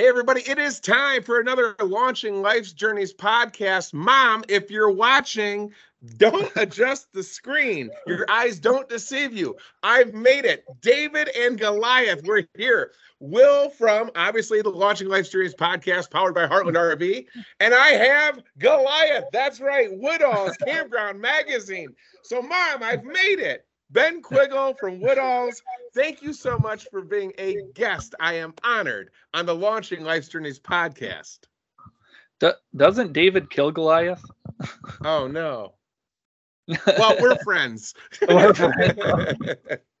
Hey, everybody, it is time for another Launching Life's Journeys podcast. Mom, if you're watching, don't adjust the screen. Your eyes don't deceive you. I've made it. David and Goliath, we're here. Will from obviously the Launching Life's Journeys podcast powered by Heartland RV. And I have Goliath. That's right, Woodall's Campground Magazine. So, Mom, I've made it. Ben Quiggle from Woodalls, thank you so much for being a guest. I am honored on the Launching Life's Journeys podcast. Do- doesn't David kill Goliath? Oh no. Well, we're friends. We're friends.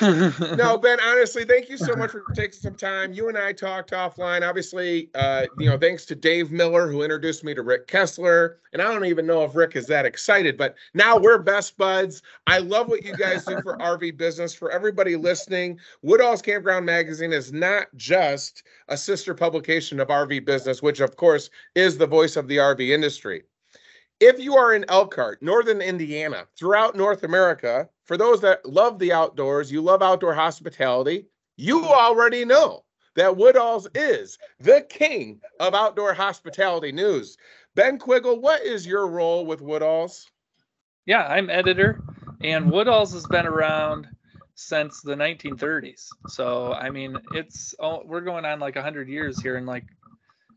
no, Ben, honestly, thank you so much for taking some time. You and I talked offline. Obviously, uh, you know, thanks to Dave Miller who introduced me to Rick Kessler. And I don't even know if Rick is that excited, but now we're best buds. I love what you guys do for RV business. For everybody listening, Woodall's Campground Magazine is not just a sister publication of RV business, which of course is the voice of the RV industry if you are in Elkhart, Northern Indiana, throughout North America, for those that love the outdoors, you love outdoor hospitality, you already know that Woodalls is the king of outdoor hospitality news. Ben Quiggle, what is your role with Woodalls? yeah, I'm editor, and Woodalls has been around since the 1930s. So I mean, it's oh, we're going on like 100 years here, in like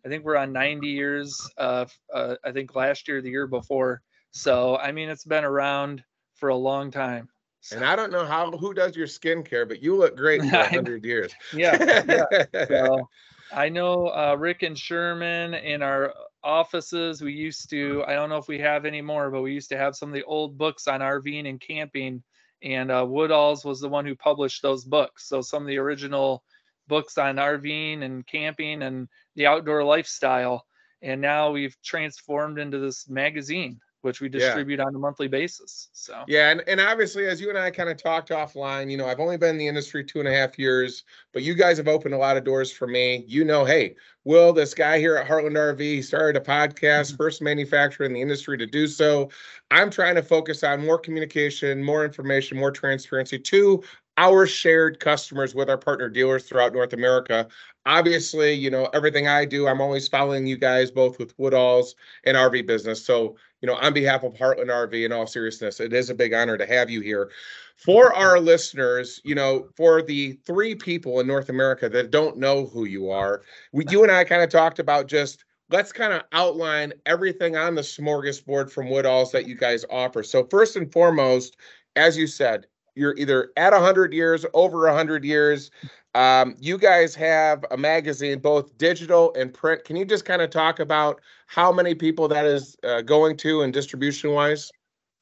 I think we're on 90 years. Uh, uh, I think last year, the year before. So I mean, it's been around for a long time. So, And I don't know how who does your skincare, but you look great for I- 100 years. yeah, yeah. So I know uh, Rick and Sherman in our offices. We used to, I don't know if we have anymore, but we used to have some of the old books on RVing and camping. And uh, Woodalls was the one who published those books. So some of the original books on RVing and camping and the outdoor lifestyle. And now we've transformed into this magazine, which we Yeah. distribute on a monthly basis. So Yeah, and, and obviously, as you and I kind of talked offline, you know, I've only been in the industry two and a half years, but you guys have opened a lot of doors for me. You know, hey, Will, this guy here at Heartland RV, he started a podcast, mm-hmm. first manufacturer in the industry to do so. I'm trying to focus on more communication, more information, more transparency to our shared customers with our partner dealers throughout North America. Obviously, you know, everything I do, I'm always following you guys both with Woodalls and RV business. So, you know, on behalf of Heartland RV, in all seriousness, it is a big honor to have you here. For our listeners, you know, for the three people in North America that don't know who you are, we, you and I kind of talked about just let's kind of outline everything on the smorgasbord from Woodalls that you guys offer. So, first and foremost, as you said, you're either at 100 years, over 100 years. Um, you guys have a magazine, both digital and print. Can you just kind of talk about how many people that is uh, going to and distribution wise?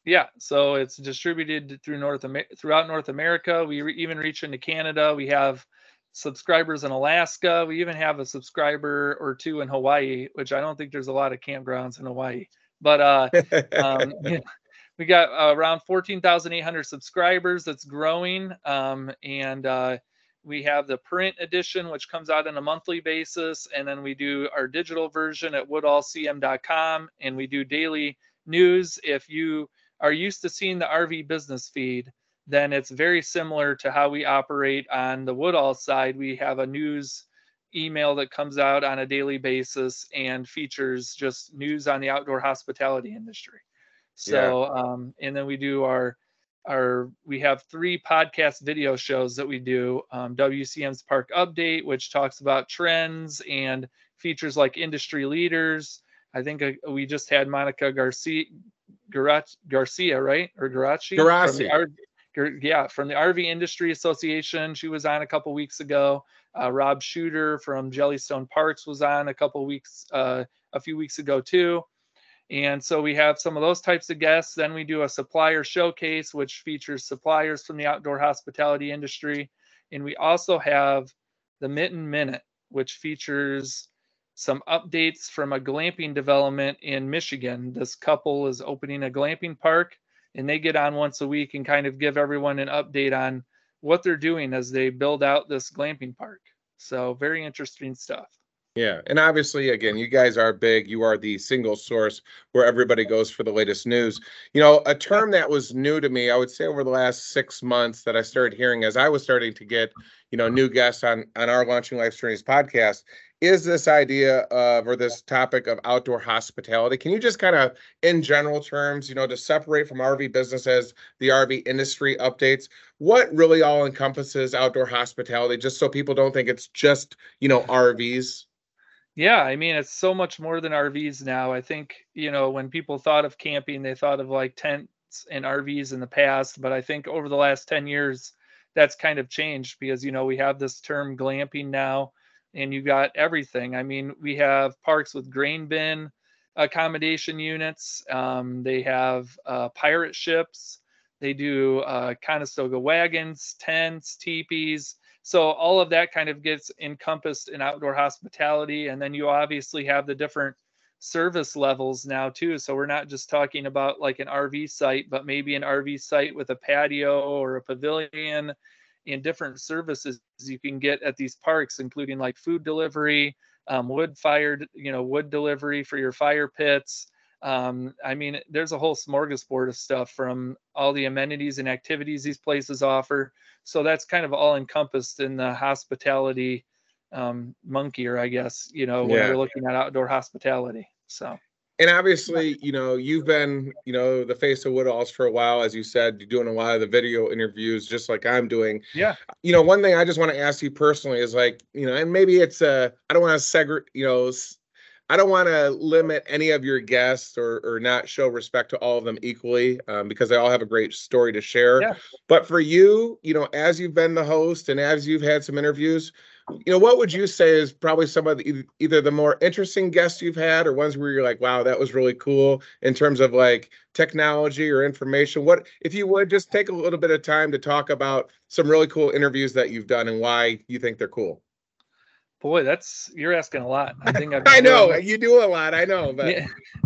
Yeah, so it's distributed through North Amer- throughout North America. We re- even reach into Canada. We have subscribers in Alaska. We even have a subscriber or two in Hawaii, which I don't think there's a lot of campgrounds in Hawaii. But uh, um, yeah, we got uh, around 14,800 subscribers. That's growing, um, and uh, we have the print edition, which comes out on a monthly basis, and then we do our digital version at woodallscm.com, and we do daily news. If you are used to seeing the RV business feed, then it's very similar to how we operate on the Woodall side. We have a news email that comes out on a daily basis and features just news on the outdoor hospitality industry. So, um, and then we do our our we have three podcast video shows that we do. Um, WCM's Park Update, which talks about trends and features like industry leaders. I think uh, we just had Monica Garcia, Garach, Garcia, right? Or Garachi? From R- Gar- yeah, from the RV Industry Association. She was on a couple weeks ago. Uh, Rob Schutter from Jellystone Parks was on a couple weeks, uh, a few weeks ago too. And so we have some of those types of guests. Then we do a supplier showcase, which features suppliers from the outdoor hospitality industry. And we also have the Mitten Minute, which features some updates from a glamping development in Michigan. This couple is opening a glamping park and they get on once a week and kind of give everyone an update on what they're doing as they build out this glamping park. So very interesting stuff. Yeah, and obviously, again, you guys are big. You are the single source where everybody goes for the latest news. You know, a term that was new to me, I would say over the last six months that I started hearing as I was starting to get, you know, new guests on on our Launching Life Journeys podcast is this idea of or this topic of outdoor hospitality. Can you just kind of, in general terms, you know, to separate from RV businesses, the RV industry updates, what really all encompasses outdoor hospitality, just so people don't think it's just, you know, RVs? Yeah, I mean, it's so much more than RVs now. I think, you know, when people thought of camping, they thought of like tents and RVs in the past. But I think over the last 10 years, that's kind of changed because, you know, we have this term glamping now and you got everything. I mean, we have parks with grain bin accommodation units, um, they have uh, pirate ships, they do uh, Conestoga wagons, tents, teepees so all of that kind of gets encompassed in outdoor hospitality and then you obviously have the different service levels now too. So we're not just talking about like an rv site but maybe an rv site with a patio or a pavilion and different services you can get at these parks including like food delivery um, wood fired you know wood delivery for your fire pits um, i mean there's a whole smorgasbord of stuff from all the amenities and activities these places offer so that's kind of all encompassed in the hospitality um, monkey, or I guess, you know, when yeah. we're looking at outdoor hospitality. So. And obviously, you know, you've been, you know, the face of Woodalls for a while, as you said, you're doing a lot of the video interviews, just like I'm doing. Yeah. You know, one thing I just want to ask you personally is like, you know, and maybe it's a, I don't want to segregate, you know, I don't want to limit any of your guests or or not show respect to all of them equally um, because they all have a great story to share. Yeah. But for you, you know, as you've been the host and as you've had some interviews, you know, what would you say is probably some of the either the more interesting guests you've had or ones where you're like, wow, that was really cool in terms of like technology or information? What if you would just take a little bit of time to talk about some really cool interviews that you've done and why you think they're cool? Boy, that's you're asking a lot. I think I've I know doing, you do a lot. I know, but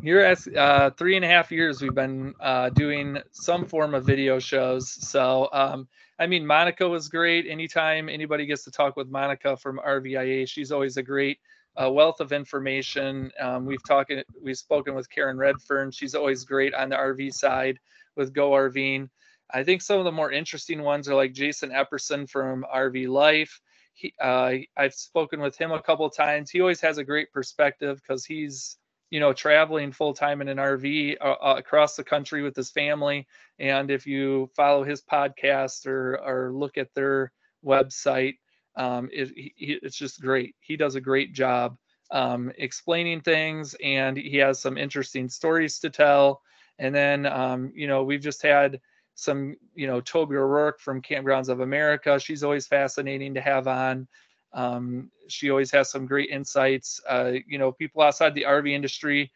you're asking uh, three and a half years we've been uh, doing some form of video shows. So, um, I mean, Monica was great. Anytime anybody gets to talk with Monica from RVIA, she's always a great uh, wealth of information. Um, we've talked, we've spoken with Karen Redfern. She's always great on the RV side with Go RVing. I think some of the more interesting ones are like Jason Epperson from RV Life he, uh, I've spoken with him a couple times. He always has a great perspective because he's, you know, traveling full time in an RV uh, uh, across the country with his family. And if you follow his podcast or or look at their website, um, it, he, it's just great. He does a great job um, explaining things, and he has some interesting stories to tell. And then, um, you know, we've just had some, you know, Toby O'Rourke from Kampgrounds of America. She's always fascinating to have on. Um, she always has some great insights. Uh, you know, people outside the RV industry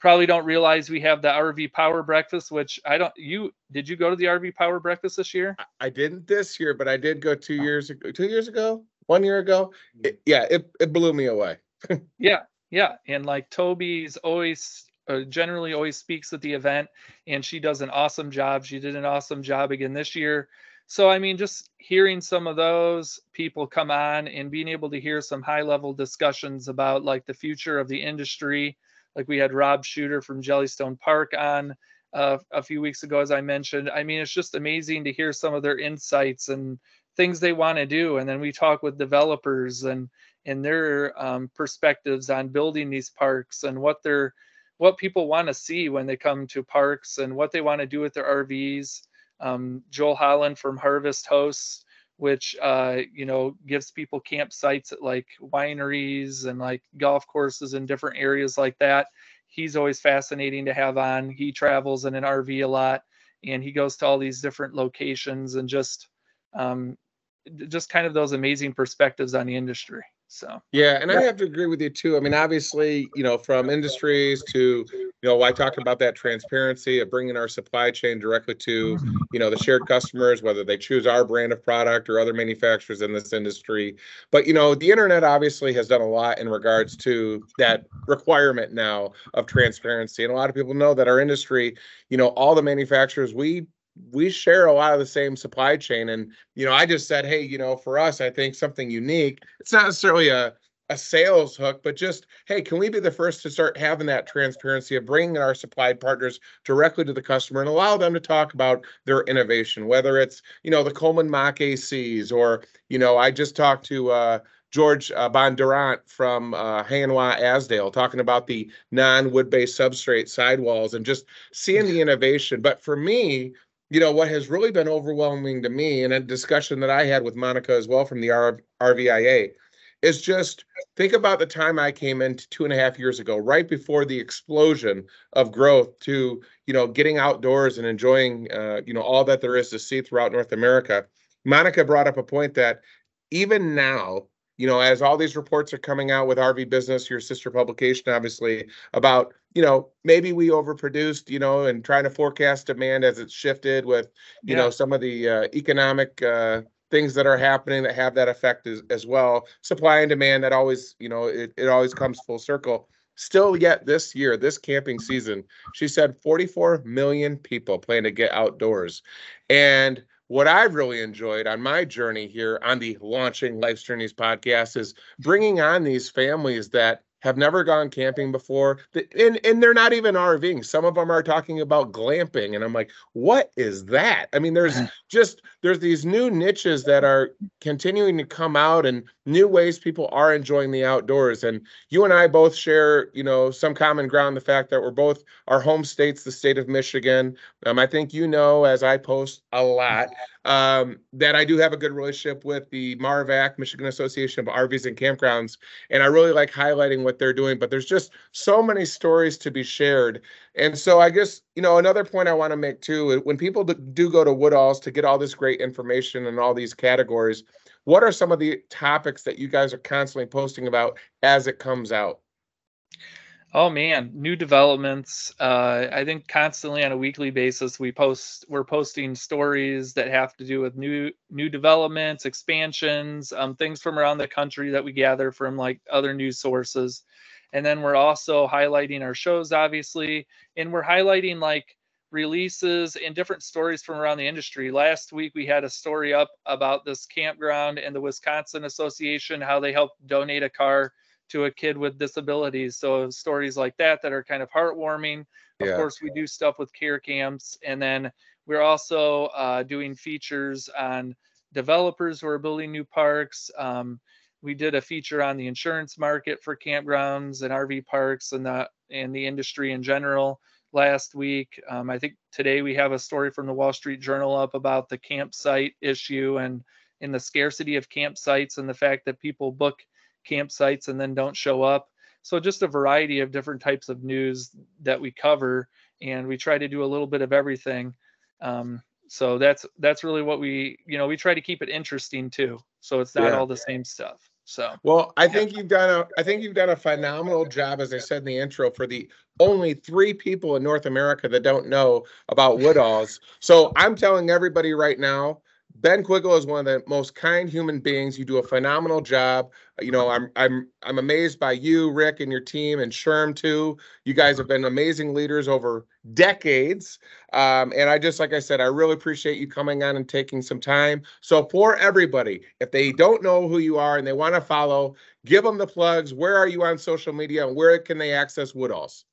probably don't realize we have the RV Power Breakfast, which I don't. You did you go to the RV Power Breakfast this year? I didn't this year, but I did go two years ago. Two years ago, one year ago. It, yeah, it it blew me away. yeah, yeah, and like Toby's always uh, generally always speaks at the event, and she does an awesome job. She did an awesome job again this year. So, I mean, just hearing some of those people come on and being able to hear some high level discussions about like the future of the industry. Like we had Rob Schutter from Jellystone Park on uh, a few weeks ago, as I mentioned. I mean, it's just amazing to hear some of their insights and things they want to do. And then we talk with developers and and their um, perspectives on building these parks and what they're what people want to see when they come to parks and what they want to do with their RVs. Um, Joel Holland from Harvest Hosts, which uh, you know gives people campsites at like wineries and like golf courses in different areas like that. He's always fascinating to have on. He travels in an RV a lot, and he goes to all these different locations and just um, just kind of those amazing perspectives on the industry. So yeah, and I have to agree with you too. I mean, obviously, you know, from industries to you know, I talked about that transparency of bringing our supply chain directly to you know the shared customers, whether they choose our brand of product or other manufacturers in this industry. But you know, the internet obviously has done a lot in regards to that requirement now of transparency, and a lot of people know that our industry, you know, all the manufacturers we we share a lot of the same supply chain and you know i just said hey you know for us i think something unique it's not necessarily a a sales hook, but just, hey, can we be the first to start having that transparency of bringing our supply partners directly to the customer and allow them to talk about their innovation, whether it's, you know, the Coleman Mach ACs or, you know, I just talked to uh, George uh, Bondurant from uh, Hanwha Azdel talking about the non-wood based substrate sidewalls and just seeing the innovation. But for me, you know, what has really been overwhelming to me and a discussion that I had with Monica as well from the R- RVIA is just think about the time I came in two and a half years ago, right before the explosion of growth to, you know, getting outdoors and enjoying, uh, you know, all that there is to see throughout North America. Monica brought up a point that even now, you know, as all these reports are coming out with RV Business, your sister publication, obviously, about, you know, maybe we overproduced, you know, and trying to forecast demand as it's shifted with, you yeah. know, some of the uh, economic uh, things that are happening that have that effect as, as well. Supply and demand that always, you know, it, it always comes full circle. Still, yet this year, this camping season, she said 44 million people plan to get outdoors. And what I've really enjoyed on my journey here on the Launching Life's Journeys podcast is bringing on these families that have never gone camping before. And, and they're not even rving. Some of them are talking about glamping and i'm like what is that? I mean there's just there's these new niches that are continuing to come out and new ways people are enjoying the outdoors. And you and i both share you know some common ground the fact that we're both our home states the state of michigan. Um, i think you know as i post a lot um, that I do have a good relationship with the MARVAC, Michigan Association of RVs and Campgrounds, and I really like highlighting what they're doing. But there's just so many stories to be shared, and so I guess you know another point I want to make too. When people do go to Woodall's to get all this great information and all these categories, what are some of the topics that you guys are constantly posting about as it comes out? Oh man, new developments. Uh, I think constantly on a weekly basis we post we're posting stories that have to do with new new developments, expansions, um, things from around the country that we gather from like other news sources. And then we're also highlighting our shows, obviously, and we're highlighting like releases and different stories from around the industry. Last week we had a story up about this campground and the Wisconsin Association, how they helped donate a car to a kid with disabilities. So stories like that that are kind of heartwarming. Of yeah. course, we do stuff with care camps, and then we're also uh, doing features on developers who are building new parks. Um, we did a feature on the insurance market for campgrounds and RV parks and the and the industry in general last week. Um, I think today we have a story from the Wall Street Journal up about the campsite issue and in the scarcity of campsites and the fact that people book campsites and then don't show up. So just a variety of different types of news that we cover, and we try to do a little bit of everything. Um, so that's that's really what we you know we try to keep it interesting too. So it's not yeah. all the same stuff. So well, I think you've done a I think you've done a phenomenal job, as I said in the intro, for the only three people in North America that don't know about Woodalls. So I'm telling everybody right now, Ben Quiggle is one of the most kind human beings. You do a phenomenal job. You know, I'm I'm I'm amazed by you, Rick, and your team, and Sherm too. You guys have been amazing leaders over decades. Um, and I just, like I said, I really appreciate you coming on and taking some time. So for everybody, if they don't know who you are and they want to follow, give them the plugs. Where are you on social media, and where can they access Woodalls?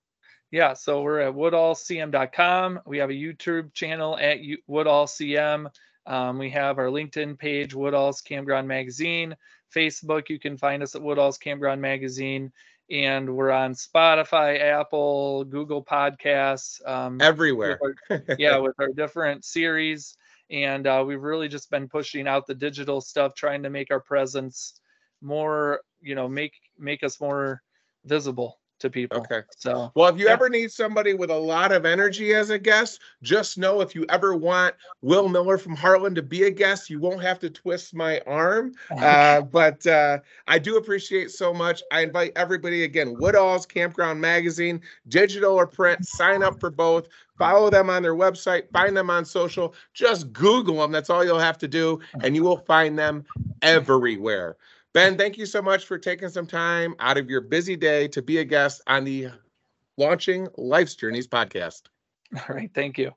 Yeah, so we're at woodallscm.com. We have a YouTube channel at woodallcm. Um, we have our LinkedIn page, Woodall's Campground Magazine. Facebook, you can find us at Woodall's Campground Magazine. And we're on Spotify, Apple, Google Podcasts. Um, Everywhere. With our, yeah, with our different series. And uh, we've really just been pushing out the digital stuff, trying to make our presence more, you know, make make us more visible to people. Okay. So, well, if you yeah. ever need somebody with a lot of energy as a guest, just know if you ever want Will Miller from Heartland to be a guest, you won't have to twist my arm. Uh, but uh, I do appreciate so much. I invite everybody again, Woodall's Campground Magazine, digital or print, sign up for both. Follow them on their website, find them on social, just Google them. That's all you'll have to do, and you will find them everywhere. Ben, thank you so much for taking some time out of your busy day to be a guest on the Launching Life's Journeys podcast. All right. Thank you.